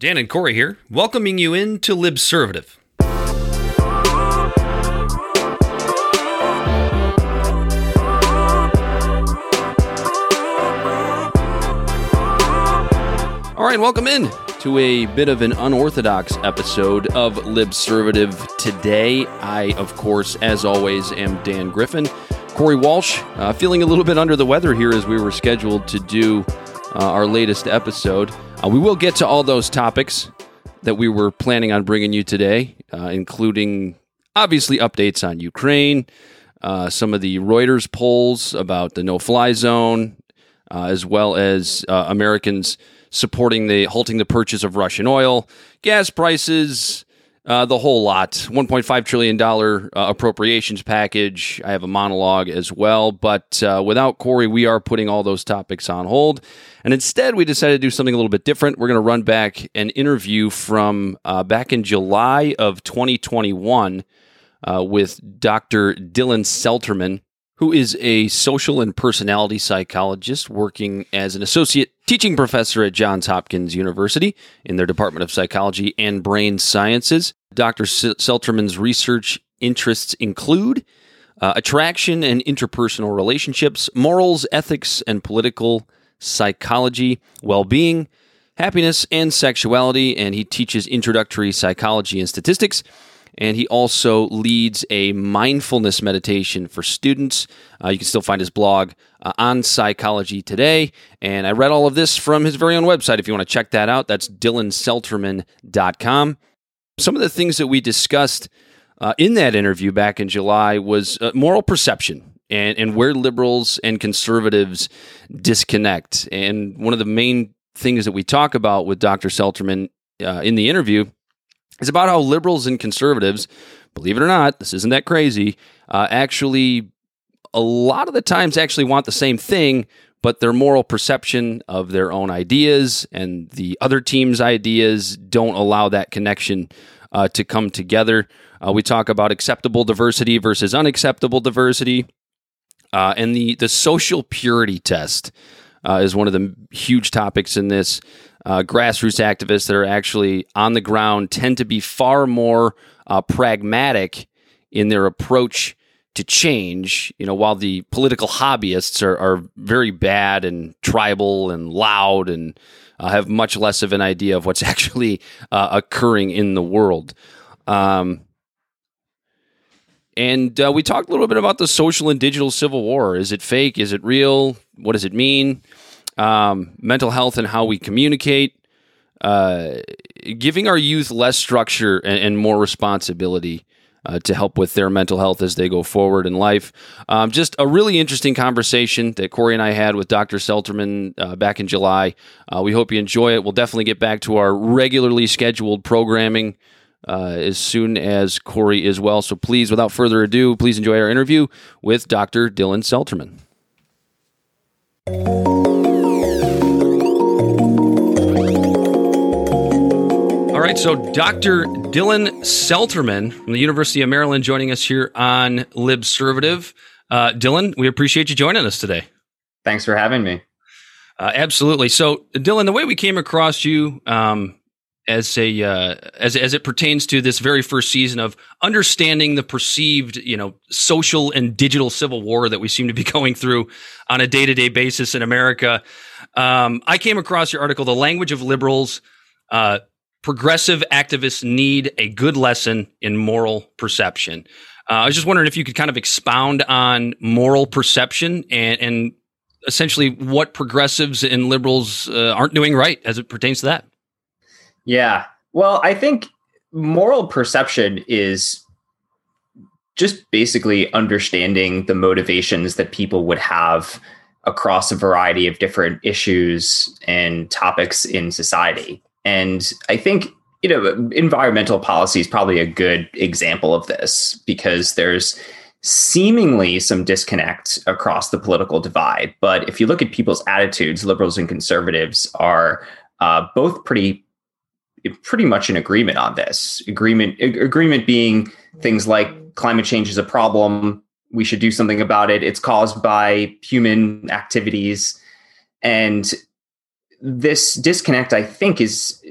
Dan and Corey here, welcoming you into Libservative. All right, welcome in to a bit of an unorthodox episode of Libservative today. I, of course, as always, am Dan Griffin. Corey Walsh, uh, feeling a little bit under the weather here as we were scheduled to do uh, our latest episode. Uh, we will get to all those topics that we were planning on bringing you today, uh, including obviously updates on Ukraine, uh, some of the Reuters polls about the no fly zone, uh, as well as Americans supporting the halting the purchase of Russian oil, gas prices, uh, the whole lot. $1.5 trillion uh, appropriations package. I have a monologue as well. But uh, without Corey, we are putting all those topics on hold. And instead, we decided to do something a little bit different. We're going to run back an interview from uh, back in July of 2021 uh, with Dr. Dylan Selterman who is a social and personality psychologist working as an associate teaching professor at Johns Hopkins University in their Department of Psychology and Brain Sciences. Dr. Selterman's research interests include uh, attraction and interpersonal relationships, morals, ethics, and political psychology, well being, happiness, and sexuality. And he teaches introductory psychology and statistics and he also leads a mindfulness meditation for students. Uh, you can still find his blog uh, on Psychology Today. And I read all of this from his very own website. If you want to check that out, that's dylanselterman.com. Some of the things that we discussed uh, in that interview back in July was uh, moral perception and, and where liberals and conservatives disconnect. And one of the main things that we talk about with Dr. Selterman uh, in the interview is about how liberals and conservatives, believe it or not, this isn't that crazy, uh, actually, a lot of the times actually want the same thing, but their moral perception of their own ideas and the other team's ideas don't allow that connection uh, to come together. Uh, we talk about acceptable diversity versus unacceptable diversity. Uh, and the, the social purity test uh, is one of the huge topics in this uh, grassroots activists that are actually on the ground tend to be far more uh, pragmatic in their approach to change. You know, while the political hobbyists are, are very bad and tribal and loud and uh, have much less of an idea of what's actually uh, occurring in the world. Um, and uh, we talked a little bit about the social and digital civil war. Is it fake? Is it real? What does it mean? um, mental health and how we communicate, uh, giving our youth less structure and, and more responsibility. Uh, to help with their mental health as they go forward in life. Um, just a really interesting conversation that Corey and I had with Dr. Selterman uh, back in July. Uh, we hope you enjoy it. We'll definitely get back to our regularly scheduled programming uh, as soon as Corey is well. So please, without further ado, please enjoy our interview with Dr. Dylan Selterman. All right, so Dr. Dylan Selterman from the University of Maryland joining us here on Libservative. Uh, Dylan, we appreciate you joining us today. Thanks for having me. Uh, absolutely. So, Dylan, the way we came across you um, as a uh, as as it pertains to this very first season of understanding the perceived, you know, social and digital civil war that we seem to be going through on a day to day basis in America. Um, I came across your article, "The Language of Liberals." Uh, progressive activists need a good lesson in moral perception. Uh, I was just wondering if you could kind of expound on moral perception and, and essentially what progressives and liberals uh, aren't doing right as it pertains to that. Yeah. Well, I think moral perception is just basically understanding the motivations that people would have across a variety of different issues and topics in society. And I think you know environmental policy is probably a good example of this because there's seemingly some disconnect across the political divide. But if you look at people's attitudes, liberals and conservatives are uh, both pretty pretty much in agreement on this. Agreement agreement being things like climate change is a problem. We should do something about it. It's caused by human activities. And this disconnect, I think, is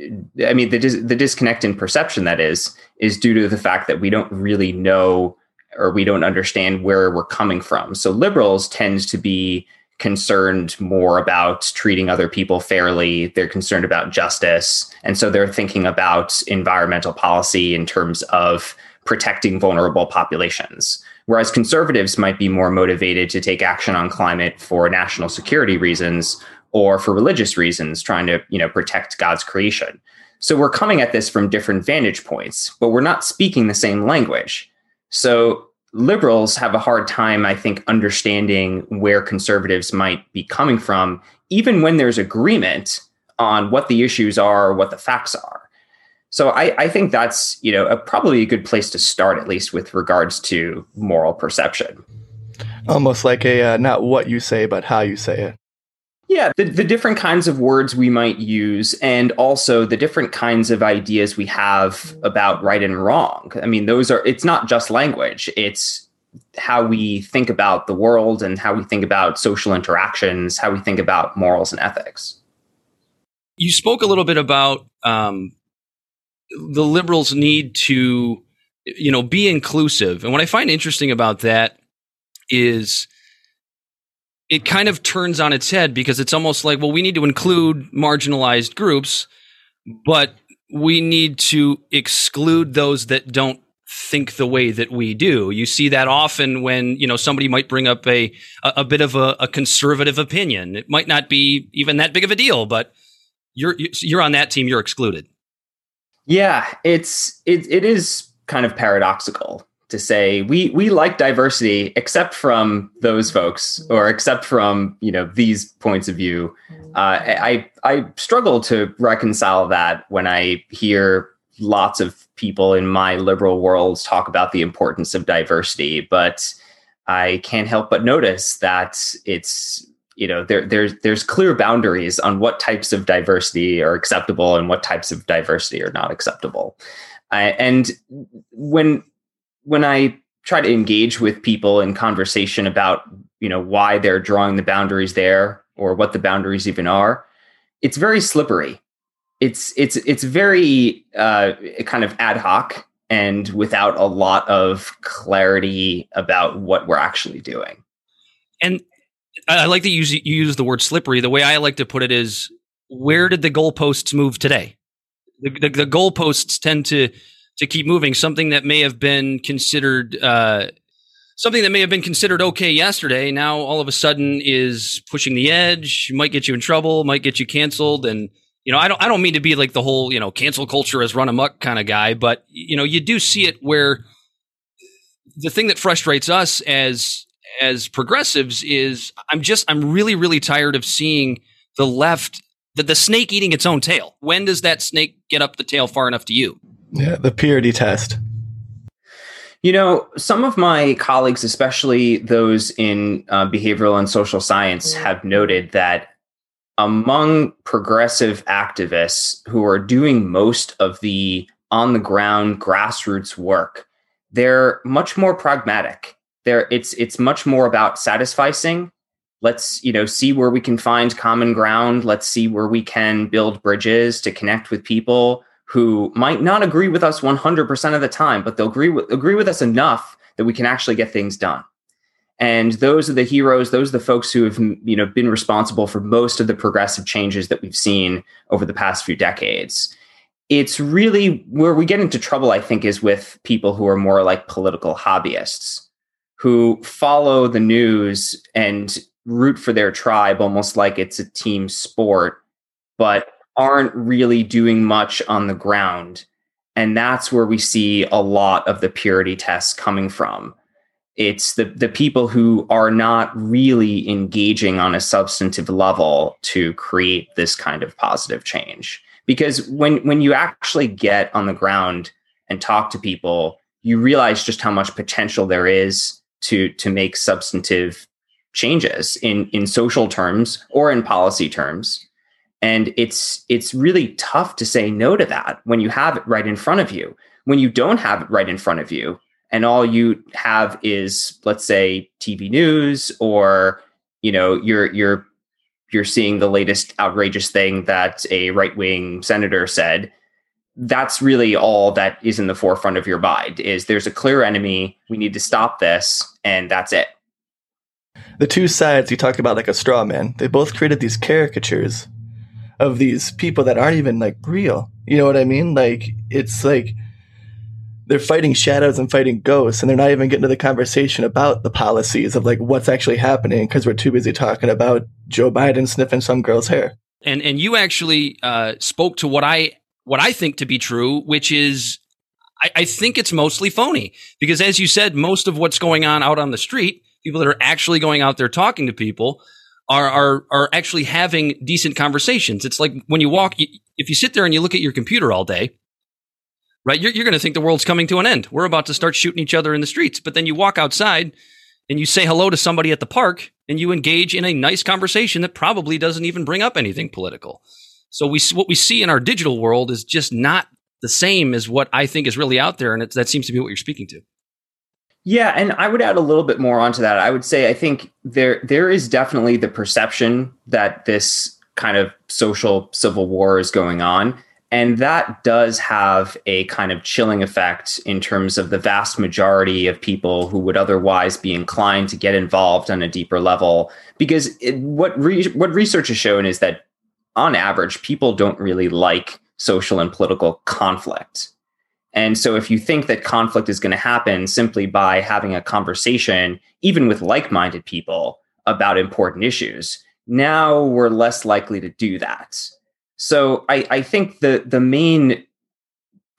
I mean, the, the disconnect in perception that is, is due to the fact that we don't really know or we don't understand where we're coming from. So liberals tend to be concerned more about treating other people fairly. They're concerned about justice. And so they're thinking about environmental policy in terms of protecting vulnerable populations. Whereas conservatives might be more motivated to take action on climate for national security reasons or for religious reasons, trying to, you know, protect God's creation. So we're coming at this from different vantage points, but we're not speaking the same language. So liberals have a hard time, I think, understanding where conservatives might be coming from, even when there's agreement on what the issues are, what the facts are. So I, I think that's you know a, probably a good place to start, at least with regards to moral perception. Almost like a uh, not what you say, but how you say it. Yeah, the, the different kinds of words we might use, and also the different kinds of ideas we have about right and wrong. I mean, those are, it's not just language, it's how we think about the world and how we think about social interactions, how we think about morals and ethics. You spoke a little bit about um, the liberals need to, you know, be inclusive. And what I find interesting about that is it kind of turns on its head because it's almost like, well, we need to include marginalized groups, but we need to exclude those that don't think the way that we do. You see that often when, you know, somebody might bring up a, a, bit of a, a conservative opinion. It might not be even that big of a deal, but you're, you're on that team, you're excluded. Yeah, it's, it, it is kind of paradoxical to say we we like diversity except from those folks or except from you know these points of view. Uh, i i struggle to reconcile that when i hear lots of people in my liberal worlds talk about the importance of diversity but i can't help but notice that it's you know there there's there's clear boundaries on what types of diversity are acceptable and what types of diversity are not acceptable. I, and when when I try to engage with people in conversation about you know why they're drawing the boundaries there or what the boundaries even are, it's very slippery. It's it's it's very uh, kind of ad hoc and without a lot of clarity about what we're actually doing. And I like that you use, the word slippery. The way I like to put it is, where did the goalposts move today? The, the, the goalposts tend to to keep moving. Something that may have been considered uh, something that may have been considered okay yesterday now all of a sudden is pushing the edge. Might get you in trouble. Might get you canceled. And you know, I don't I don't mean to be like the whole you know cancel culture has run amok kind of guy, but you know, you do see it where the thing that frustrates us as as progressives is I'm just I'm really really tired of seeing the left the, the snake eating its own tail. When does that snake get up the tail far enough to you? Yeah, the purity test. You know, some of my colleagues, especially those in uh, behavioral and social science, have noted that among progressive activists who are doing most of the on the ground grassroots work, they're much more pragmatic. They're, it's it's much more about satisficing. Let's you know see where we can find common ground. Let's see where we can build bridges to connect with people who might not agree with us 100% of the time, but they'll agree with, agree with us enough that we can actually get things done. And those are the heroes, those are the folks who have you know been responsible for most of the progressive changes that we've seen over the past few decades. It's really where we get into trouble, I think, is with people who are more like political hobbyists who follow the news and root for their tribe almost like it's a team sport, but aren't really doing much on the ground. And that's where we see a lot of the purity tests coming from. It's the, the people who are not really engaging on a substantive level to create this kind of positive change. Because when, when you actually get on the ground and talk to people, you realize just how much potential there is to, to make substantive changes in, in social terms or in policy terms and it's it's really tough to say no to that when you have it right in front of you. When you don't have it right in front of you and all you have is let's say tv news or you know your your you're seeing the latest outrageous thing that a right wing senator said, that's really all that is in the forefront of your mind is there's a clear enemy we need to stop this and that's it. The two sides you talked about like a straw man they both created these caricatures of these people that aren't even like real. You know what i mean? Like it's like they're fighting shadows and fighting ghosts and they're not even getting to the conversation about the policies of like what's actually happening because we're too busy talking about joe biden sniffing some girl's hair. And and you actually uh, spoke to what I what I think to be true, which is I, I think it's mostly phony. Because as you said, most of what's going on out on the street, people that are actually going out there talking to people are, are, are actually having decent conversations. It's like when you walk, if you sit there and you look at your computer all day, right, you're, you're going to think the world's coming to an end. We're about to start shooting each other in the streets. But then you walk outside and you say hello to somebody at the park and you engage in a nice conversation that probably doesn't even bring up anything political. So we what we see in our digital world is just not the same as what I think is really out there, and that seems to be what you're speaking to. Yeah, and I would add a little bit more onto that. I would say I think there there is definitely the perception that this kind of social civil war is going on. And that does have a kind of chilling effect in terms of the vast majority of people who would otherwise be inclined to get involved on a deeper level. Because it, what re- what research has shown is that on average, people don't really like social and political conflict. And so, if you think that conflict is going to happen simply by having a conversation, even with like minded people, about important issues, now we're less likely to do that. So, I, I think the, the main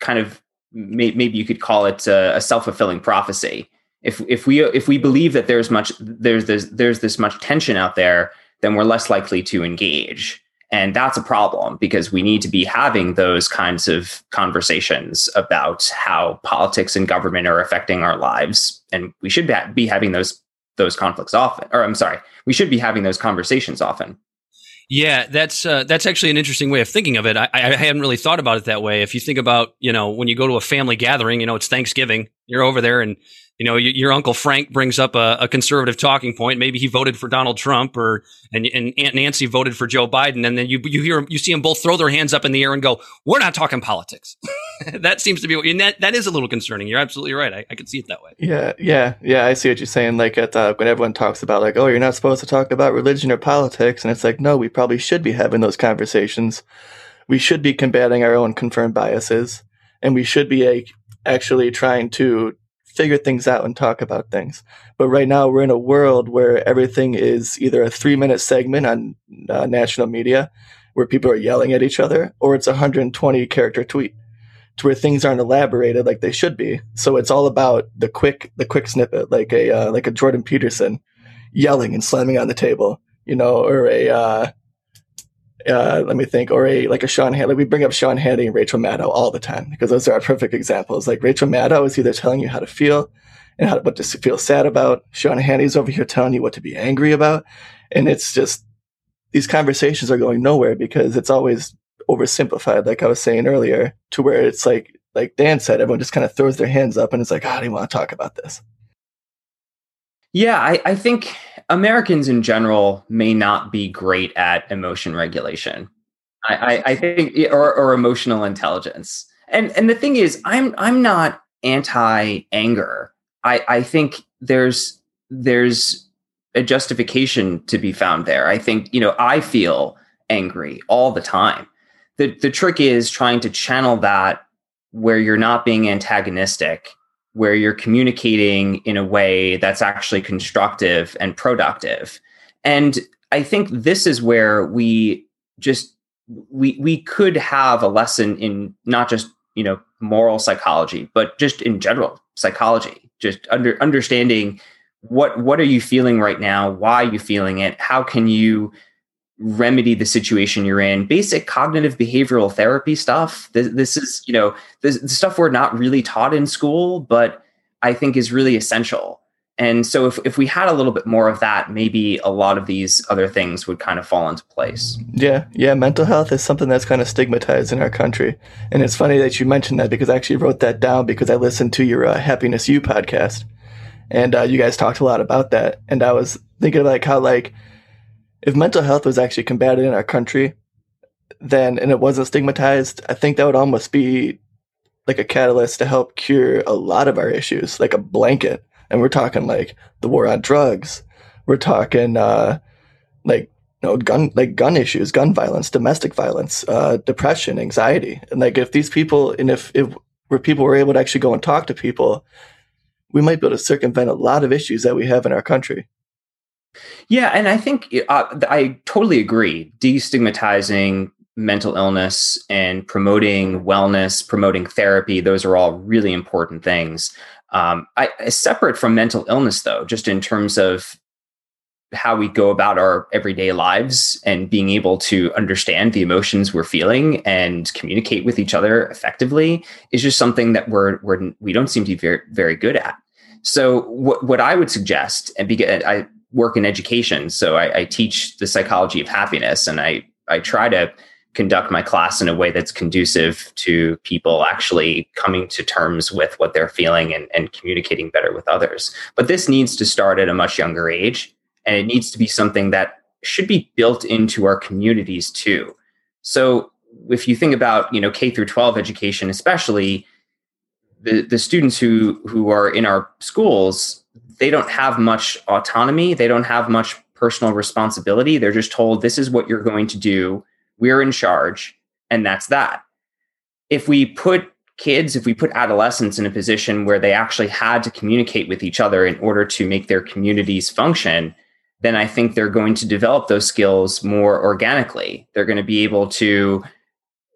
kind of may, maybe you could call it a, a self fulfilling prophecy. If, if we if we believe that there's much there's this there's this much tension out there, then we're less likely to engage. And that's a problem because we need to be having those kinds of conversations about how politics and government are affecting our lives. And we should be having those those conflicts often. Or I'm sorry, we should be having those conversations often. Yeah, that's uh, that's actually an interesting way of thinking of it. I, I hadn't really thought about it that way. If you think about, you know, when you go to a family gathering, you know, it's Thanksgiving, you're over there and you know, your, uncle Frank brings up a, a, conservative talking point. Maybe he voted for Donald Trump, or and, and Aunt Nancy voted for Joe Biden, and then you you hear you see them both throw their hands up in the air and go, "We're not talking politics." that seems to be, and that that is a little concerning. You're absolutely right. I, I can see it that way. Yeah, yeah, yeah. I see what you're saying. Like at uh, when everyone talks about like, "Oh, you're not supposed to talk about religion or politics," and it's like, no, we probably should be having those conversations. We should be combating our own confirmed biases, and we should be actually trying to figure things out and talk about things. But right now, we're in a world where everything is either a three minute segment on uh, national media where people are yelling at each other, or it's a 120 character tweet to where things aren't elaborated like they should be. So it's all about the quick, the quick snippet, like a uh, like a Jordan Peterson yelling and slamming on the table, you know, or a uh, uh, let me think, or a like a Sean Hannity. We bring up Sean Hannity and Rachel Maddow all the time because those are our perfect examples. Like Rachel Maddow is either telling you how to feel and how what to feel sad about. Sean Hannity's over here telling you what to be angry about, and it's just these conversations are going nowhere because it's always oversimplified, like I was saying earlier, to where it's like like Dan said, everyone just kind of throws their hands up and it's like, oh, I don't want to talk about this. Yeah, I, I think Americans in general may not be great at emotion regulation. I, I, I think, or, or emotional intelligence. And and the thing is, I'm I'm not anti anger. I I think there's there's a justification to be found there. I think you know I feel angry all the time. The the trick is trying to channel that where you're not being antagonistic where you're communicating in a way that's actually constructive and productive. And I think this is where we just we we could have a lesson in not just you know moral psychology but just in general psychology just under understanding what what are you feeling right now why are you feeling it how can you remedy the situation you're in. Basic cognitive behavioral therapy stuff. This, this is you know this, this stuff we're not really taught in school but i think is really essential. And so if, if we had a little bit more of that maybe a lot of these other things would kind of fall into place. Yeah yeah mental health is something that's kind of stigmatized in our country. And it's funny that you mentioned that because i actually wrote that down because i listened to your uh, happiness you podcast. And uh, you guys talked a lot about that. And i was thinking like how like if mental health was actually combated in our country, then and it wasn't stigmatized, I think that would almost be like a catalyst to help cure a lot of our issues, like a blanket. And we're talking like the war on drugs. We're talking uh, like you know gun like gun issues, gun violence, domestic violence, uh, depression, anxiety. And like if these people and if if where people were able to actually go and talk to people, we might be able to circumvent a lot of issues that we have in our country. Yeah, and I think uh, I totally agree. Destigmatizing mental illness and promoting wellness, promoting therapy, those are all really important things. Um, I, separate from mental illness, though, just in terms of how we go about our everyday lives and being able to understand the emotions we're feeling and communicate with each other effectively is just something that we're, we're we don't seem to be very very good at. So what what I would suggest and be, I work in education, so I, I teach the psychology of happiness, and I I try to conduct my class in a way that's conducive to people actually coming to terms with what they're feeling and, and communicating better with others. But this needs to start at a much younger age, and it needs to be something that should be built into our communities too. So if you think about you know K through 12 education, especially the, the students who who are in our schools, they don't have much autonomy. They don't have much personal responsibility. They're just told this is what you're going to do we're in charge, and that's that. If we put kids, if we put adolescents in a position where they actually had to communicate with each other in order to make their communities function, then I think they're going to develop those skills more organically. They're going to be able to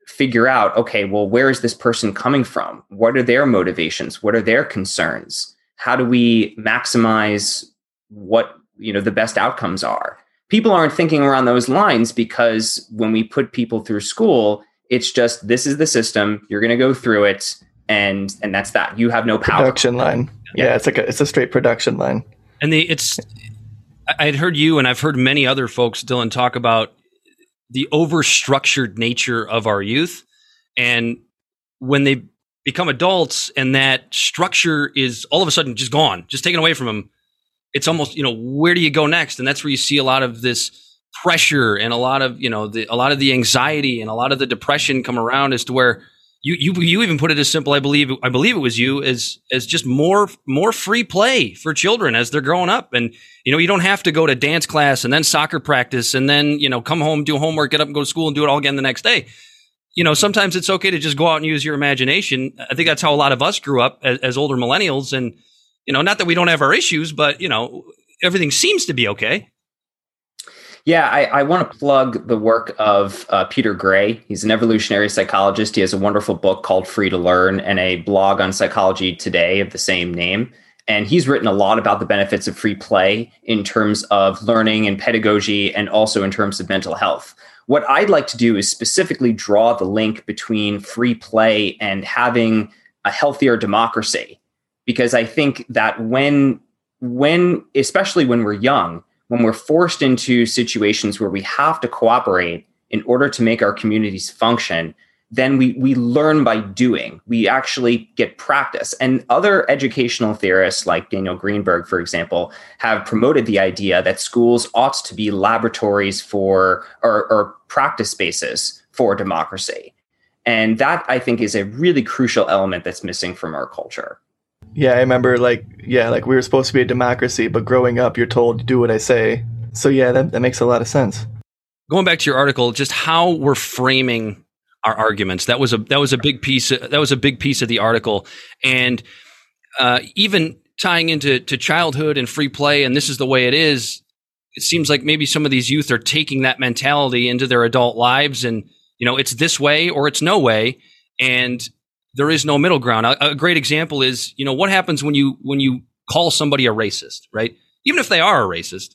figure out okay, well, where is this person coming from? What are their motivations? What are their concerns? How do we maximize what you know the best outcomes are? people aren't thinking around those lines because when we put people through school, it's just this is the system. You're going to go through it, and and that's that. You have no power. Production line. Yeah, yeah it's like a, it's a straight production line. And the it's I had heard you and I've heard many other folks, Dylan, talk about the overstructured nature of our youth, and when they become adults, and that structure is all of a sudden just gone, just taken away from them it's almost you know where do you go next? And that's where you see a lot of this pressure and a lot of you know the, a lot of the anxiety and a lot of the depression come around as to where you you you even put it as simple I believe I believe it was you as as just more more free play for children as they're growing up. And you know you don't have to go to dance class and then soccer practice and then you know come home do homework get up and go to school and do it all again the next day you know sometimes it's okay to just go out and use your imagination I think that's how a lot of us grew up as, as older millennials and you know, not that we don't have our issues, but you know, everything seems to be okay. Yeah, I, I want to plug the work of uh, Peter Gray. He's an evolutionary psychologist. He has a wonderful book called Free to Learn and a blog on psychology today of the same name. And he's written a lot about the benefits of free play in terms of learning and pedagogy and also in terms of mental health. What I'd like to do is specifically draw the link between free play and having a healthier democracy. Because I think that when when especially when we're young, when we're forced into situations where we have to cooperate in order to make our communities function, then we we learn by doing. We actually get practice. And other educational theorists like Daniel Greenberg, for example, have promoted the idea that schools ought to be laboratories for or, or practice spaces for democracy. And that I think is a really crucial element that's missing from our culture. Yeah, I remember like yeah, like we were supposed to be a democracy, but growing up you're told do what I say. So yeah, that, that makes a lot of sense. Going back to your article, just how we're framing our arguments. That was a that was a big piece that was a big piece of the article. And uh, even tying into to childhood and free play and this is the way it is, it seems like maybe some of these youth are taking that mentality into their adult lives and you know, it's this way or it's no way. And there is no middle ground. A, a, great example is, you know, what happens when you when you call somebody a racist, right? Even if they are a racist,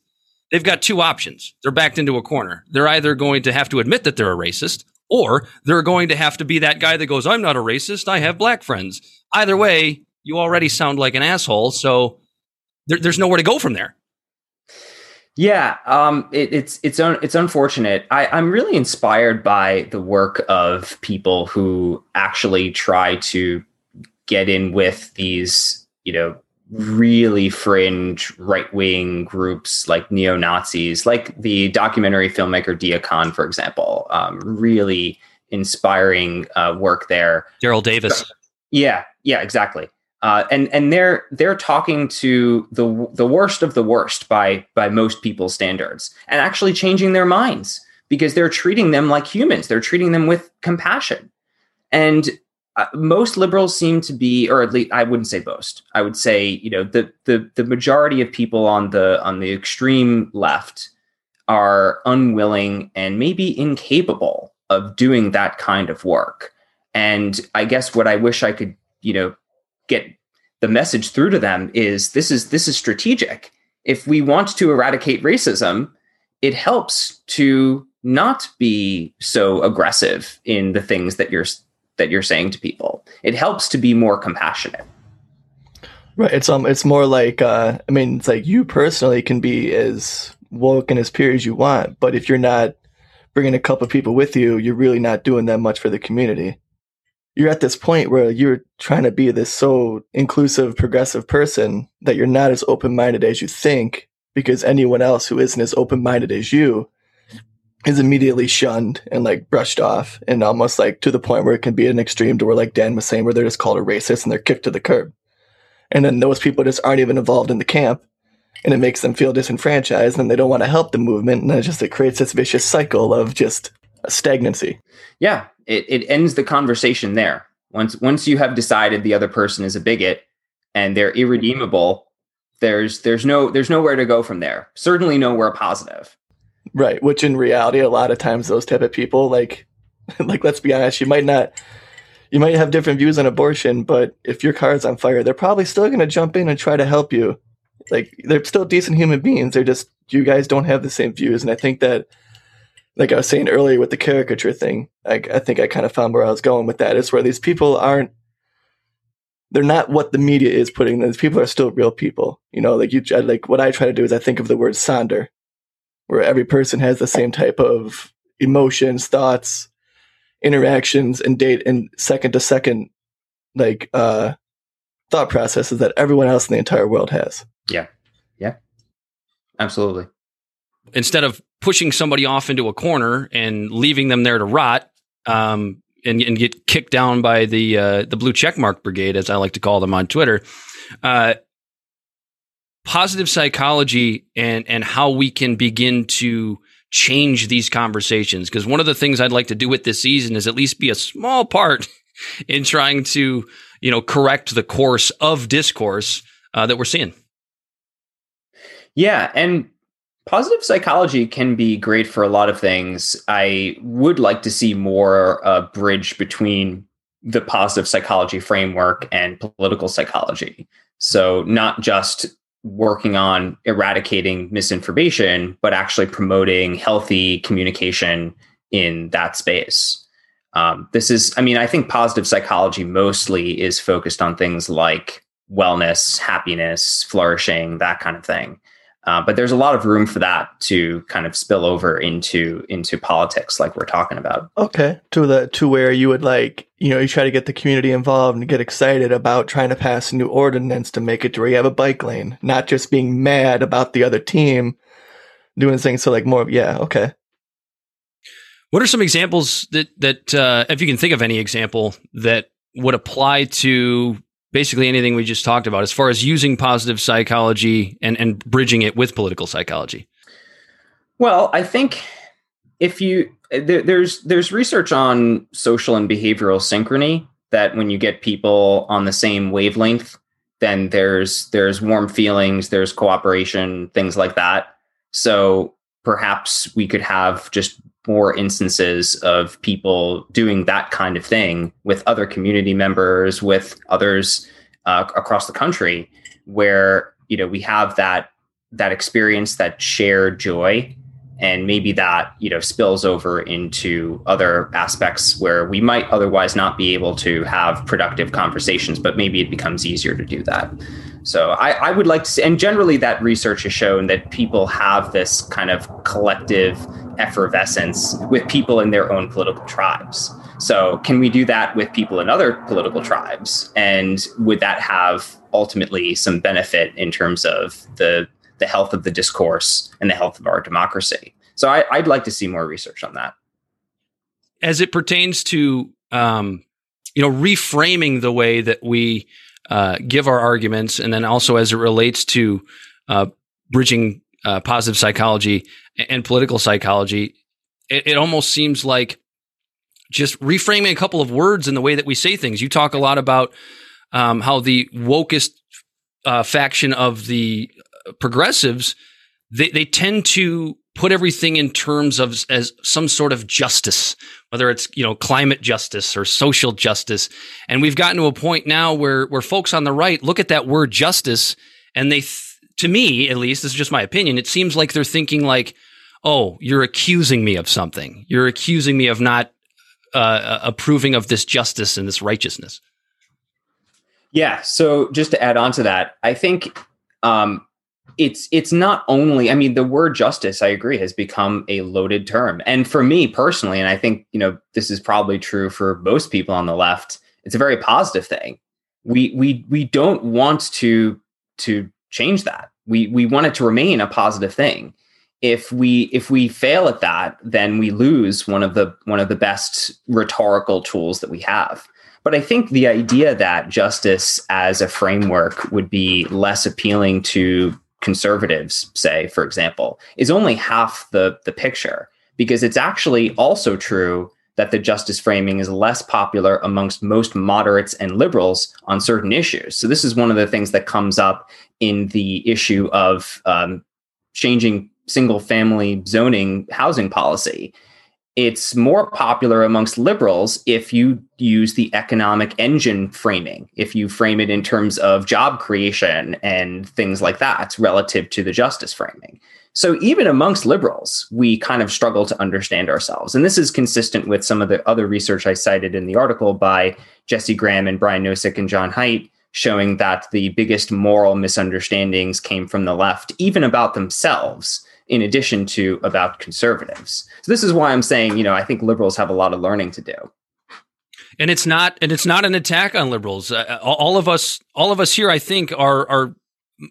they've got two options. They're backed into a corner. They're either going to have to admit that they're a racist, or they're going to have to be that guy that goes, "I'm not a racist. I have black friends." Either way, you already sound like an asshole. So there, there's nowhere to go from there. Yeah, um, it, it's it's un, it's unfortunate. I, I'm really inspired by the work of people who actually try to get in with these, you know, really fringe right wing groups like neo Nazis, like the documentary filmmaker Deeyah Khan, for example. Um, really inspiring uh, work there. Daryl Davis. Yeah, yeah, exactly. Uh, and and they're they're talking to the the worst of the worst by by most people's standards, and actually changing their minds because they're treating them like humans. They're treating them with compassion, and uh, most liberals seem to be, or at least I wouldn't say most. I would say you know the the the majority of people on the on the extreme left are unwilling and maybe incapable of doing that kind of work. And I guess what I wish I could you know get the message through to them is this is this is strategic. If we want to eradicate racism, it helps to not be so aggressive in the things that you're that you're saying to people. It helps to be more compassionate. Right. It's um. It's more like uh. I mean, it's like you personally can be as woke and as pure as you want, but if you're not bringing a couple of people with you, you're really not doing that much for the community you're at this point where you're trying to be this so inclusive, progressive person that you're not as open minded as you think because anyone else who isn't as open minded as you is immediately shunned and like brushed off and almost like to the point where it can be an extreme to where like Dan was saying where they're just called a racist and they're kicked to the curb. And then those people just aren't even involved in the camp and it makes them feel disenfranchised and they don't want to help the movement and it just it creates this vicious cycle of just stagnancy. Yeah, it, it ends the conversation there. Once once you have decided the other person is a bigot and they're irredeemable, there's there's no there's nowhere to go from there. Certainly nowhere positive. Right. Which in reality, a lot of times those type of people, like like let's be honest, you might not you might have different views on abortion, but if your car's on fire, they're probably still going to jump in and try to help you. Like they're still decent human beings. They're just you guys don't have the same views, and I think that like I was saying earlier with the caricature thing, I, I think I kind of found where I was going with that is where these people aren't, they're not what the media is putting them. These people are still real people. You know, like you, like what I try to do is I think of the word sonder, where every person has the same type of emotions, thoughts, interactions, and date and second to second, like, uh, thought processes that everyone else in the entire world has. Yeah. Yeah. Absolutely. Instead of pushing somebody off into a corner and leaving them there to rot um, and, and, get kicked down by the uh, the blue checkmark brigade, as I like to call them on Twitter. Uh, positive psychology and and how we can begin to change these conversations because one of the things I'd like to do with this season is at least be a small part in trying to you know correct the course of discourse uh, that we're seeing. Yeah, and positive psychology can be great for a lot of things. I would like to see more uh, bridge between the positive psychology framework and political psychology. So, not just working on eradicating misinformation, but actually promoting healthy communication in that space. Um, this is, I mean, I think positive psychology mostly is focused on things like wellness, happiness, flourishing, that kind of thing. Uh, but there's a lot of room for that to kind of spill over into into politics, like we're talking about. Okay, to the to where you would like, you know, you try to get the community involved and get excited about trying to pass a new ordinance to make it to where you have a bike lane, not just being mad about the other team doing things. So like more, yeah, okay. What are some examples that that uh, if you can think of any example that would apply to basically anything we just talked about as far as using positive psychology and, and bridging it with political psychology? Well, I think if you there, there's there's research on social and behavioral synchrony that when you get people on the same wavelength, then there's there's warm feelings, there's cooperation, things like that. So perhaps we could have just more instances of people doing that kind of thing with other community members, with others uh, across the country, where you know we have that that experience, that shared joy, and maybe that you know spills over into other aspects where we might otherwise not be able to have productive conversations, but maybe it becomes easier to do that. So I, I would like to see, and generally that research has shown that people have this kind of collective effervescence with people in their own political tribes. So, can we do that with people in other political tribes? And would that have ultimately some benefit in terms of the the health of the discourse and the health of our democracy? So, I, would like to see more research on that. As it pertains to, um, you know, reframing the way that we uh, give our arguments, and then also as it relates to uh, bridging uh, positive psychology and political psychology, it, it almost seems like just reframing a couple of words in the way that we say things. You talk a lot about um, how the wokest uh, faction of the progressives they, they tend to put everything in terms of as some sort of justice, whether it's you know climate justice or social justice. And we've gotten to a point now where where folks on the right look at that word justice and they, th- to me at least, this is just my opinion. It seems like they're thinking like, oh, you're accusing me of something. You're accusing me of not uh, approving of this justice and this righteousness. Yeah. So just to add on to that, I think um, it's it's not only. I mean, the word justice, I agree, has become a loaded term, and for me personally, and I think you know this is probably true for most people on the left. It's a very positive thing. We we we don't want to to change that. We we want it to remain a positive thing if we if we fail at that then we lose one of the one of the best rhetorical tools that we have but i think the idea that justice as a framework would be less appealing to conservatives say for example is only half the the picture because it's actually also true that the justice framing is less popular amongst most moderates and liberals on certain issues. So, this is one of the things that comes up in the issue of um, changing single family zoning housing policy. It's more popular amongst liberals if you use the economic engine framing, if you frame it in terms of job creation and things like that relative to the justice framing. So even amongst liberals, we kind of struggle to understand ourselves. And this is consistent with some of the other research I cited in the article by Jesse Graham and Brian Nosek and John Haidt, showing that the biggest moral misunderstandings came from the left, even about themselves in addition to about conservatives. So this is why I'm saying, you know, I think liberals have a lot of learning to do. And it's not, and it's not an attack on liberals. Uh, all of us, all of us here, I think, are are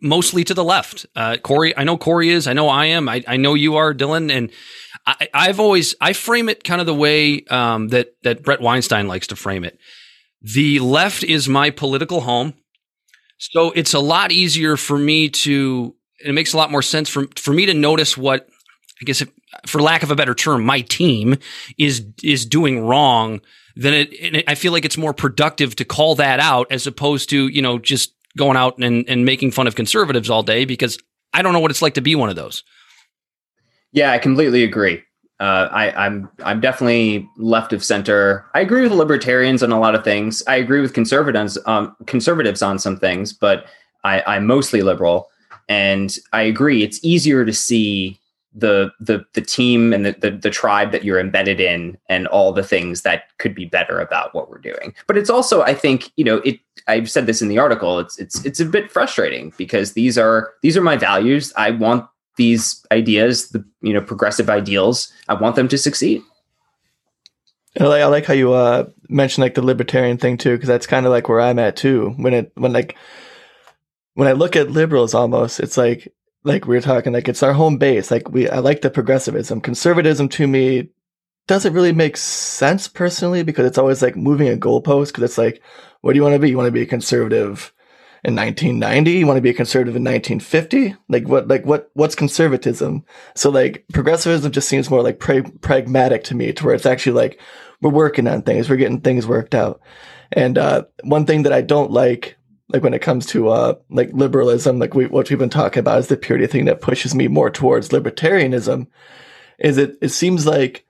mostly to the left. Uh, Corey, I know Corey is. I know I am. I, I know you are, Dylan. And I, have always I frame it kind of the way um, that that Bret Weinstein likes to frame it. The left is my political home, so it's a lot easier for me to it makes a lot more sense for for me to notice what I guess if, for lack of a better term, my team is is doing wrong. Then it, it, I feel like it's more productive to call that out as opposed to you know just going out and, and making fun of conservatives all day because I don't know what it's like to be one of those. Yeah, I completely agree. Uh, I, I'm I'm definitely left of center. I agree with libertarians on a lot of things. I agree with conservatives um, conservatives on some things, but I, I'm mostly liberal. And I agree, it's easier to see the the the team and the, the, the tribe that you're embedded in and all the things that could be better about what we're doing. But it's also, I think, you know, it I've said this in the article, it's it's it's a bit frustrating because these are these are my values. I want these ideas, the you know, progressive ideals, I want them to succeed. I like, I like how you uh, mentioned like the libertarian thing too, because that's kind of like where I'm at too. When it when like when I look at liberals, almost it's like like we are talking like it's our home base. Like we, I like the progressivism. Conservatism to me doesn't really make sense personally because it's always like moving a goalpost. Because it's like, what do you want to be? You want to be a conservative in 1990? You want to be a conservative in 1950? Like what? Like what? What's conservatism? So like progressivism just seems more like pra- pragmatic to me, to where it's actually like we're working on things, we're getting things worked out. And uh, one thing that I don't like like when it comes to uh like liberalism, like we, what we've been talking about is the purity thing that pushes me more towards libertarianism. Is it? It seems like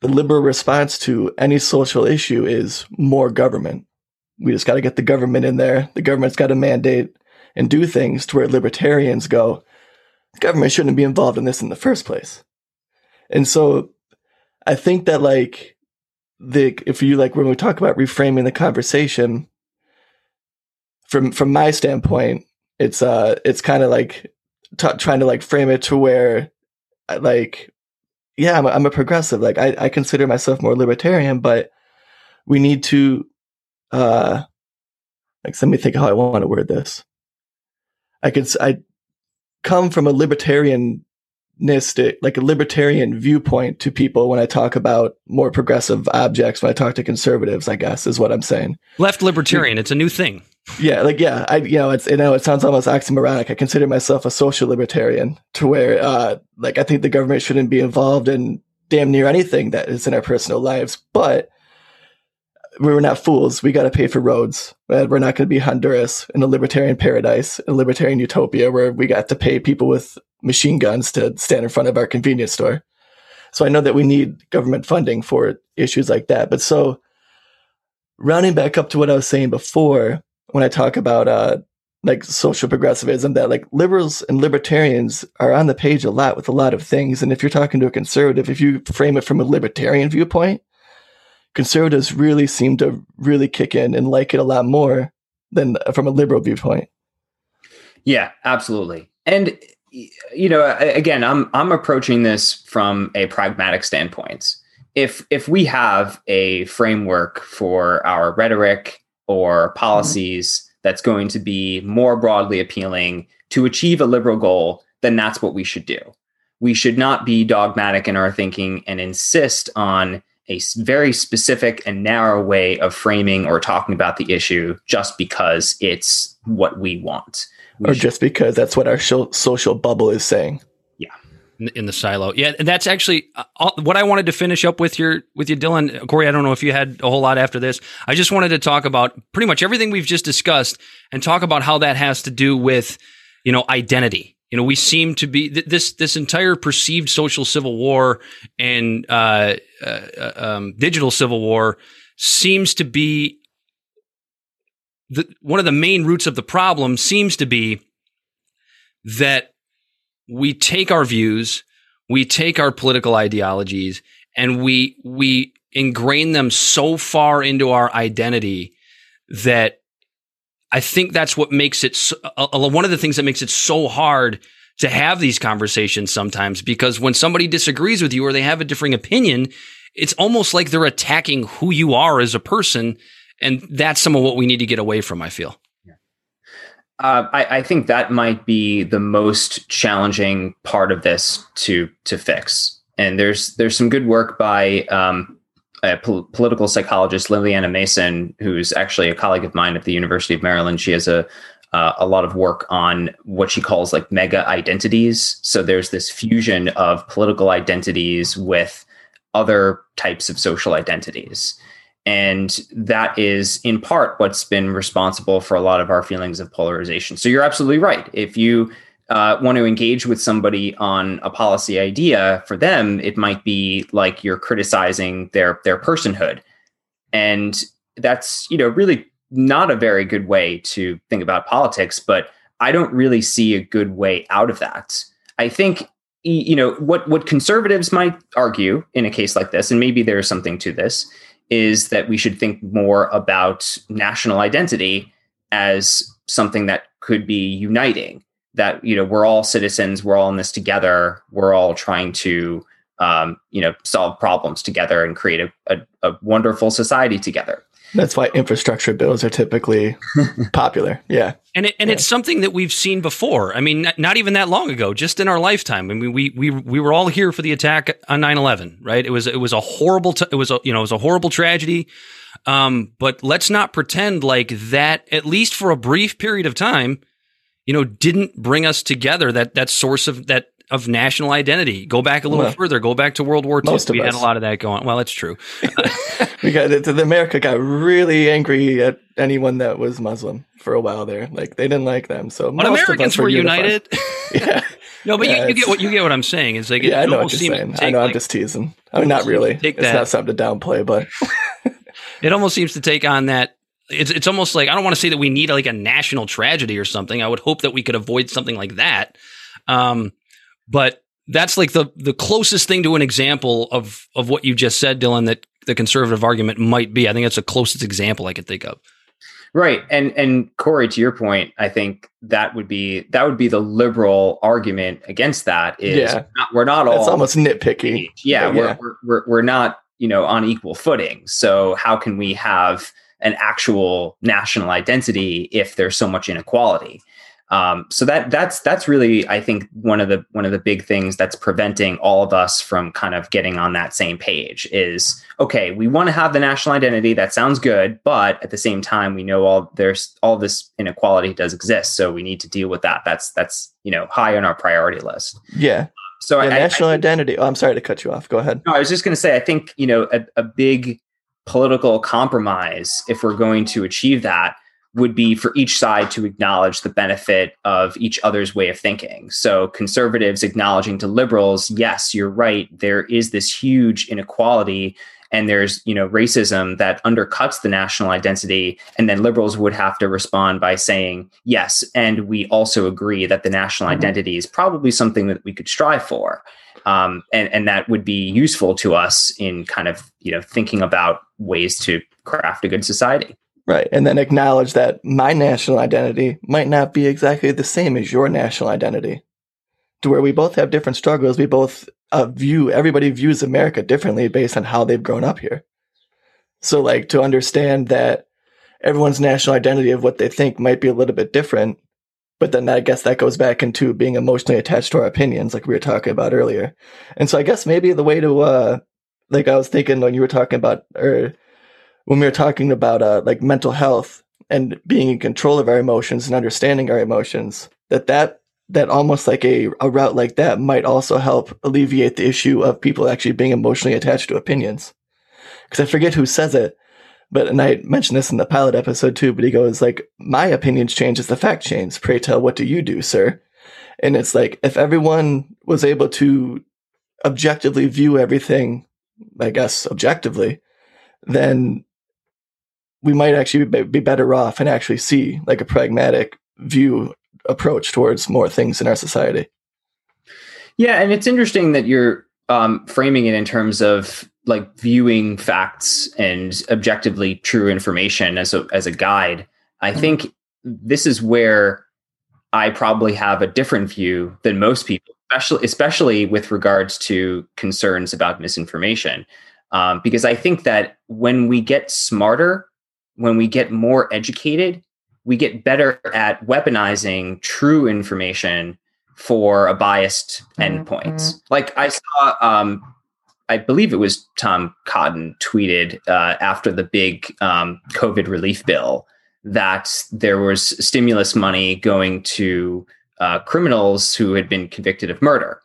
the liberal response to any social issue is more government. We just got to get the government in there. The government's got to mandate and do things to where libertarians go. The government shouldn't be involved in this in the first place. And so, I think that like the if you like when we talk about reframing the conversation from from my standpoint, it's uh it's kind of like t- trying to like frame it to where like yeah, I'm a, I'm a progressive. Like I I consider myself more libertarian, but we need to, uh, like, let me think how I want to word this. I could, I come from a libertarianistic, like a libertarian viewpoint to people when I talk about more progressive objects, when I talk to conservatives, I guess is what I'm saying. Left libertarian, it's a new thing. Yeah, like yeah, I you know it's you know it sounds almost oxymoronic. I consider myself a social libertarian, to where uh like I think the government shouldn't be involved in damn near anything that is in our personal lives, but we're not fools. We got to pay for roads. We're not going to be Honduras in a libertarian paradise, a libertarian utopia where we got to pay people with machine guns to stand in front of our convenience store. So I know that we need government funding for issues like that. But so rounding back up to what I was saying before, when I talk about uh, like social progressivism, that like liberals and libertarians are on the page a lot with a lot of things. And if you're talking to a conservative, if you frame it from a libertarian viewpoint, conservatives really seem to really kick in and like it a lot more than from a liberal viewpoint. Yeah, absolutely. And you know, again, I'm I'm approaching this from a pragmatic standpoint. If if we have a framework for our rhetoric or mm-hmm. policies that's going to be more broadly appealing to achieve a liberal goal, then that's what we should do. We should not be dogmatic in our thinking and insist on a very specific and narrow way of framing or talking about the issue just because it's what we want. We or should- just because that's what our social bubble is saying. In the silo, yeah, and that's actually uh, what I wanted to finish up with your with you, Dylan. Corey, I don't know if you had a whole lot after this. I just wanted to talk about pretty much everything we've just discussed and talk about how that has to do with, you know, identity you know, we seem to be th- this this entire perceived social civil war and uh, uh, um, digital civil war seems to be the, one of the main roots of the problem. Seems to be that we take our views, we take our political ideologies, and we we ingrain them so far into our identity that I think that's what makes it so, uh, one of the things that makes it so hard to have these conversations sometimes because when somebody disagrees with you or they have a differing opinion, it's almost like they're attacking who you are as a person. And that's some of what we need to get away from, I feel. Uh, I, I, think that might be the most challenging part of this to to fix. And there's there's some good work by um, a po- political psychologist Lilliana Mason, who's actually a colleague of mine at the University of Maryland. She has a uh, a lot of work on what she calls like mega identities. So there's this fusion of political identities with other types of social identities. And that is in part what's been responsible for a lot of our feelings of polarization. So you're absolutely right. If you uh, want to engage with somebody on a policy idea, for them, it might be like you're criticizing their their personhood, and that's you know really not a very good way to think about politics. But I don't really see a good way out of that. I think you know what what conservatives might argue in a case like this, and maybe there's something to this, is that we should think more about national identity as something that could be uniting that you know we're all citizens we're all in this together we're all trying to um, you know solve problems together and create a, a, a wonderful society together that's why infrastructure bills are typically popular. Yeah. And it, and yeah. it's something that we've seen before. I mean, not, not, even that long ago, just in our lifetime. I mean, we we we were all here for the attack on 9/11, right? It was it was a horrible t- it was a you know, it was a horrible tragedy. Um, but let's not pretend like that at least for a brief period of time you know, didn't bring us together. That that source of that of national identity. Go back a little well, further. Go back to World War II. we us. had a lot of that going. Well, it's true. we got the America got really angry at anyone that was Muslim for a while there. Like they didn't like them. So but Americans were, were united. yeah. No, but yeah, you, you, get what you get what I'm saying. is, like it, yeah, I know what you're saying. I know like, I'm just teasing. I mean, not really. It's that. not something to downplay, but it almost seems to take on that it's it's almost like I don't want to say that we need like a national tragedy or something. I would hope that we could avoid something like that. Um, but that's like the the closest thing to an example of of what you just said, Dylan. That the conservative argument might be. I think that's the closest example I could think of. Right, and and Corey, to your point, I think that would be that would be the liberal argument against that. Is yeah. not, we're not all. It's almost nitpicky. Yeah, we're, yeah. We're, we're, we're not you know, on equal footing. So how can we have an actual national identity if there's so much inequality? Um, so that that's that's really I think one of the one of the big things that's preventing all of us from kind of getting on that same page is okay we want to have the national identity. That sounds good but at the same time we know all there's all this inequality does exist. So we need to deal with that. That's that's you know high on our priority list. Yeah. So yeah, I, national I, identity. Oh, I'm sorry to cut you off. Go ahead. No I was just going to say I think you know a, a big political compromise if we're going to achieve that would be for each side to acknowledge the benefit of each other's way of thinking. So conservatives acknowledging to liberals, yes, you're right, there is this huge inequality and there's, you know, racism that undercuts the national identity and then liberals would have to respond by saying, yes, and we also agree that the national mm-hmm. identity is probably something that we could strive for. Um, and, and that would be useful to us in kind of, you know, thinking about ways to craft a good society. Right. And then acknowledge that my national identity might not be exactly the same as your national identity. To where we both have different struggles. We both uh, view, everybody views America differently based on how they've grown up here. So, like, to understand that everyone's national identity of what they think might be a little bit different. But then I guess that goes back into being emotionally attached to our opinions, like we were talking about earlier. And so I guess maybe the way to, uh, like I was thinking when you were talking about, or when we were talking about uh, like mental health and being in control of our emotions and understanding our emotions, that that that almost like a, a route like that might also help alleviate the issue of people actually being emotionally attached to opinions. Because I forget who says it, but and I mentioned this in the pilot episode too. But he goes like, "My opinions change as the fact change. Pray tell, what do you do, sir?" And it's like if everyone was able to objectively view everything, I guess objectively, then we might actually be better off and actually see like a pragmatic view approach towards more things in our society. Yeah, and it's interesting that you're um, framing it in terms of like viewing facts and objectively true information as a as a guide. I mm-hmm. think this is where I probably have a different view than most people, especially especially with regards to concerns about misinformation. Um, because I think that when we get smarter when we get more educated, we get better at weaponizing true information for a biased mm-hmm. endpoints. Like I saw, um, I believe it was Tom Cotton tweeted uh, after the big um, COVID relief bill that there was stimulus money going to uh, criminals who had been convicted of murder.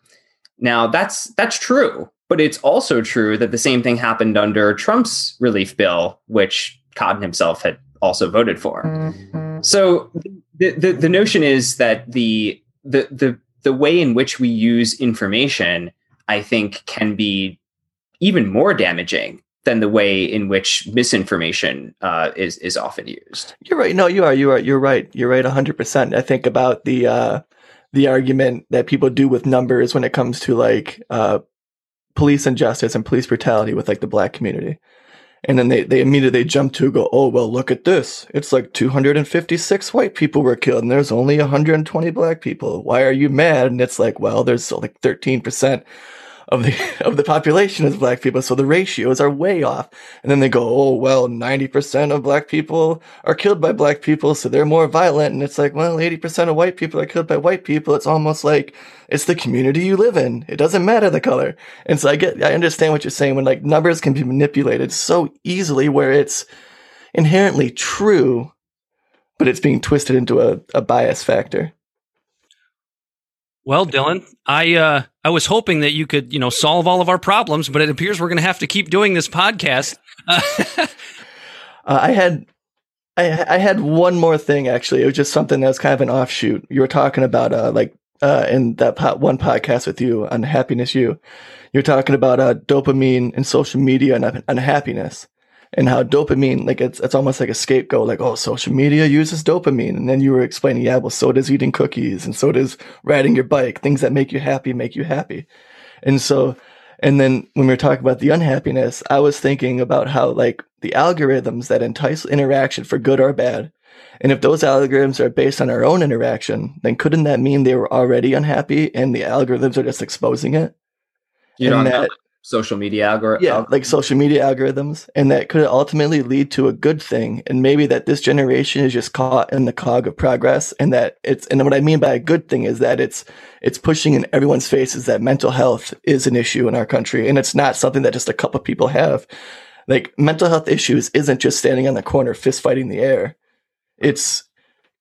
Now that's that's true, but it's also true that the same thing happened under Trump's relief bill, which Cotton himself had also voted for. Mm-hmm. So the, the, the notion is that the the the the way in which we use information, I think, can be even more damaging than the way in which misinformation uh, is is often used. You're right. No, you are. You are. You're right. You're right. hundred percent. I think about the uh, the argument that people do with numbers when it comes to like uh, police injustice and police brutality with like the black community. And then they, they immediately jump to go, oh, well, look at this. It's like 256 white people were killed and there's only 120 black people. Why are you mad? And it's like, well, there's like 13% of the of the population is black people, so the ratios are way off. And then they go, oh well, ninety percent of black people are killed by black people, so they're more violent. And it's like, well, eighty percent of white people are killed by white people. It's almost like it's the community you live in. It doesn't matter the color. And so I get, I understand what you're saying when like numbers can be manipulated so easily, where it's inherently true, but it's being twisted into a, a bias factor. Well, Dylan, I uh, I was hoping that you could, you know, solve all of our problems, but it appears we're going to have to keep doing this podcast. uh, I had I, I had one more thing actually. It was just something that was kind of an offshoot. You were talking about uh, like uh, in that po- one podcast with you on Happiness You. You're talking about uh, dopamine and social media and, and happiness and how dopamine, like it's, it's almost like a scapegoat, like, oh, social media uses dopamine. And then you were explaining, yeah, well, so does eating cookies and so does riding your bike. Things that make you happy make you happy. And so, and then when we were talking about the unhappiness, I was thinking about how like the algorithms that entice interaction for good or bad. And if those algorithms are based on our own interaction, then couldn't that mean they were already unhappy and the algorithms are just exposing it? You and don't that, social media algorithm. Yeah, like social media algorithms, and that could ultimately lead to a good thing. And maybe that this generation is just caught in the cog of progress, and that it's. And what I mean by a good thing is that it's it's pushing in everyone's faces that mental health is an issue in our country, and it's not something that just a couple of people have. Like mental health issues isn't just standing on the corner fist fighting the air. It's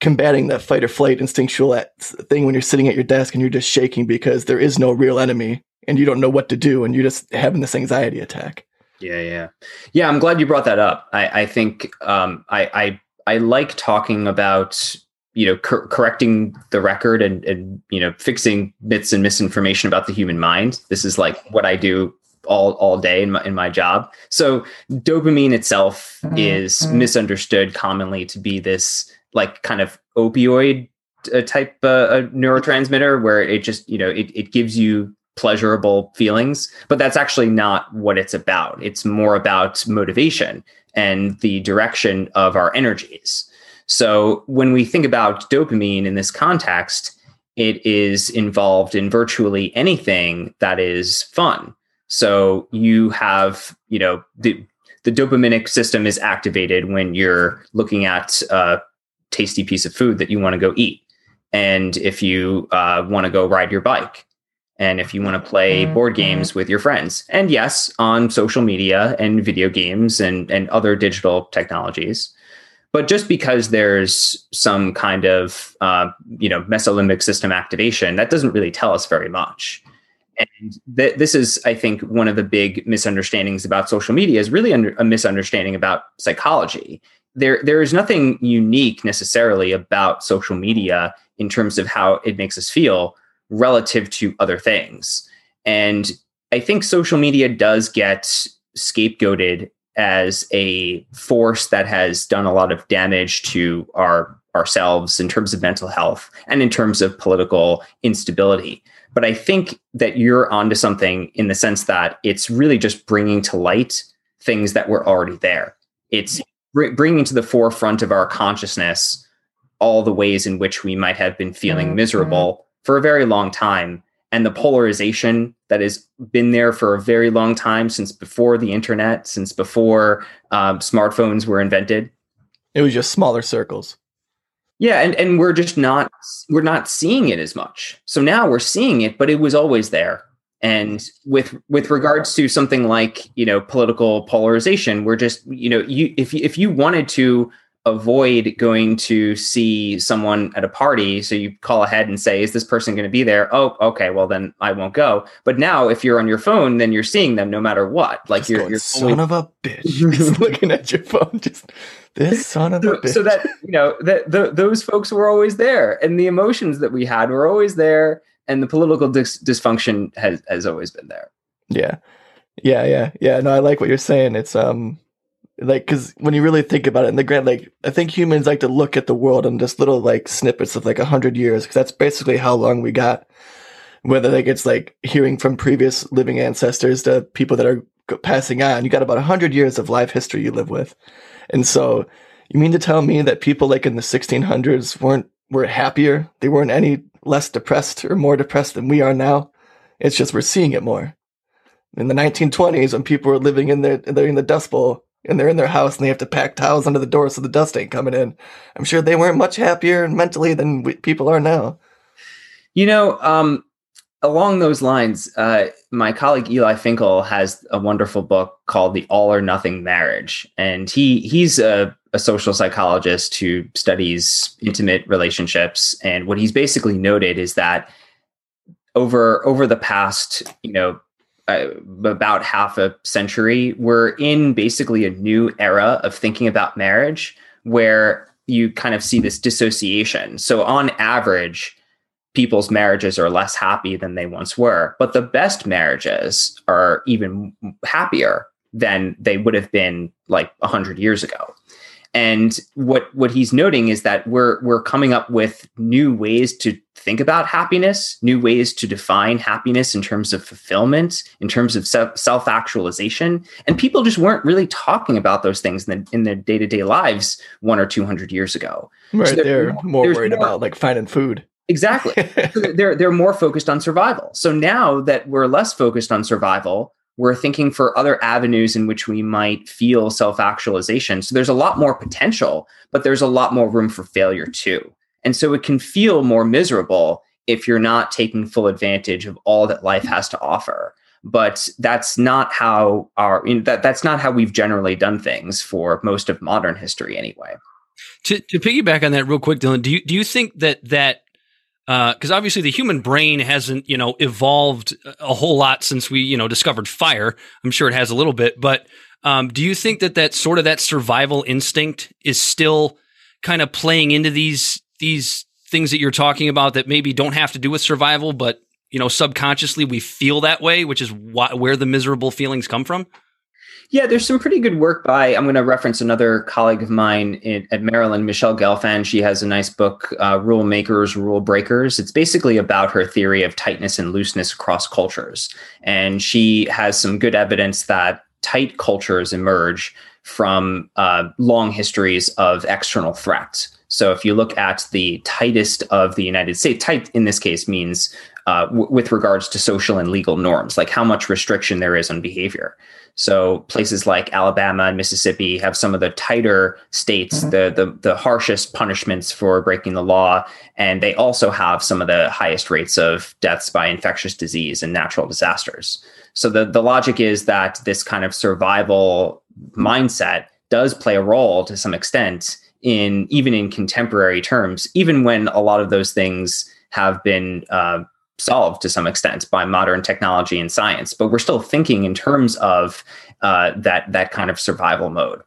combating that fight or flight instinctual thing when you're sitting at your desk and you're just shaking because there is no real enemy and you don't know what to do and you're just having this anxiety attack. Yeah, yeah, yeah. I'm glad you brought that up. I, I think um, I, I I like talking about you know cor- correcting the record and and you know fixing myths and misinformation about the human mind. This is like what I do all all day in my in my job. So dopamine itself mm-hmm. is misunderstood commonly to be this like kind of opioid uh, type uh, neurotransmitter where it just you know it, it gives you pleasurable feelings but that's actually not what it's about. It's more about motivation and the direction of our energies. So when we think about dopamine in this context it is involved in virtually anything that is fun. So you have you know the the dopaminic system is activated when you're looking at a tasty piece of food that you want to go eat. And if you uh, want to go ride your bike and if you want to play mm-hmm. board games with your friends. And yes on social media and video games and and other digital technologies. But just because there's some kind of uh, you know mesolimbic system activation that doesn't really tell us very much. And th- this is i think one of the big misunderstandings about social media is really under- a misunderstanding about psychology. There there is nothing unique necessarily about social media in terms of how it makes us feel relative to other things. And I think social media does get scapegoated as a force that has done a lot of damage to our ourselves in terms of mental health and in terms of political instability. But I think that you're onto something in the sense that it's really just bringing to light things that were already there. It's bringing to the forefront of our consciousness all the ways in which we might have been feeling mm-hmm. miserable for a very long time and the polarization that has been there for a very long time since before the internet since before um, smartphones were invented. It was just smaller circles. Yeah and, and we're just not we're not seeing it as much. So now we're seeing it but it was always there. And with with regards to something like you know political polarization we're just you know you if if you wanted to avoid going to see someone at a party. So you call ahead and say, is this person going to be there? Oh, okay. Well, then I won't go. But now if you're on your phone, then you're seeing them no matter what. Like just you're, going, you're son of a bitch. looking at your phone. Just this son of so, a bitch. So that, you know, that the, those folks were always there and the emotions that we had were always there. And the political dis- dysfunction has, has always been there. Yeah. Yeah. Yeah. Yeah. No, I like what you're saying. It's, um, like because when you really think about it in the grand like i think humans like to look at the world in just little like snippets of like a hundred years because that's basically how long we got. Whether like it's like hearing from previous living ancestors to people that are passing on you got about a hundred years of life history you live with. And so you mean to tell me that people like in the 1600s weren't were happier? They weren't any less depressed or more depressed than we are now? It's just we're seeing it more. In the 1920s when people were living in their in the dust bowl and they're in their house and they have to pack towels under the door so the dust ain't coming in. I'm sure they weren't much happier mentally than we, people are now. You know, um, along those lines, uh, my colleague Eli Finkel has a wonderful book called "The All or Nothing Marriage," and he he's a, a social psychologist who studies intimate relationships. And what he's basically noted is that over over the past, you know, uh, about half a century, we're in basically a new era of thinking about marriage where you kind of see this dissociation. So, on average, people's marriages are less happy than they once were, but the best marriages are even happier than they would have been like 100 years ago. And what what he's noting is that we're we're coming up with new ways to think about happiness, new ways to define happiness in terms of fulfillment, in terms of self actualization, and people just weren't really talking about those things in, the, in their day to day lives one or two hundred years ago. Right, so they're, they're more worried more, about like finding food. Exactly, they're they're more focused on survival. So now that we're less focused on survival, we're thinking for other avenues in which we might feel self actualization. So there's a lot more potential, but there's a lot more room for failure too. And so it can feel more miserable if you're not taking full advantage of all that life has to offer. But that's not how our you know, that that's not how we've generally done things for most of modern history anyway. To, to piggyback on that real quick, Dylan, do you do you think that that because uh, obviously the human brain hasn't you know evolved a whole lot since we you know discovered fire i'm sure it has a little bit but um, do you think that that sort of that survival instinct is still kind of playing into these these things that you're talking about that maybe don't have to do with survival but you know subconsciously we feel that way which is why, where the miserable feelings come from yeah, there's some pretty good work by, I'm going to reference another colleague of mine in, at Maryland, Michelle Gelfand. She has a nice book, uh, Rule Makers, Rule Breakers. It's basically about her theory of tightness and looseness across cultures. And she has some good evidence that tight cultures emerge from uh, long histories of external threats. So if you look at the tightest of the United States, tight in this case means uh, w- with regards to social and legal norms, like how much restriction there is on behavior. So places like Alabama and Mississippi have some of the tighter states, mm-hmm. the, the the harshest punishments for breaking the law, and they also have some of the highest rates of deaths by infectious disease and natural disasters. So the the logic is that this kind of survival mindset does play a role to some extent in even in contemporary terms, even when a lot of those things have been uh, solved to some extent by modern technology and science, but we're still thinking in terms of uh, that that kind of survival mode.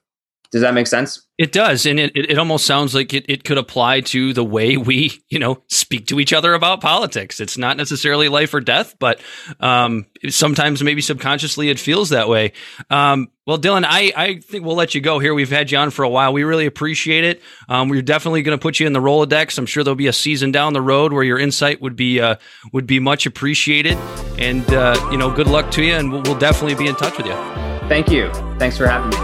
Does that make sense? It does, and it, it almost sounds like it, it could apply to the way we, you know, speak to each other about politics. It's not necessarily life or death, but um, sometimes maybe subconsciously it feels that way. Um, well, Dylan, I, I think we'll let you go here. We've had you on for a while. We really appreciate it. Um, we're definitely going to put you in the Rolodex. I'm sure there'll be a season down the road where your insight would be uh, would be much appreciated. And uh, you know, good luck to you, and we'll, we'll definitely be in touch with you. Thank you. Thanks for having me.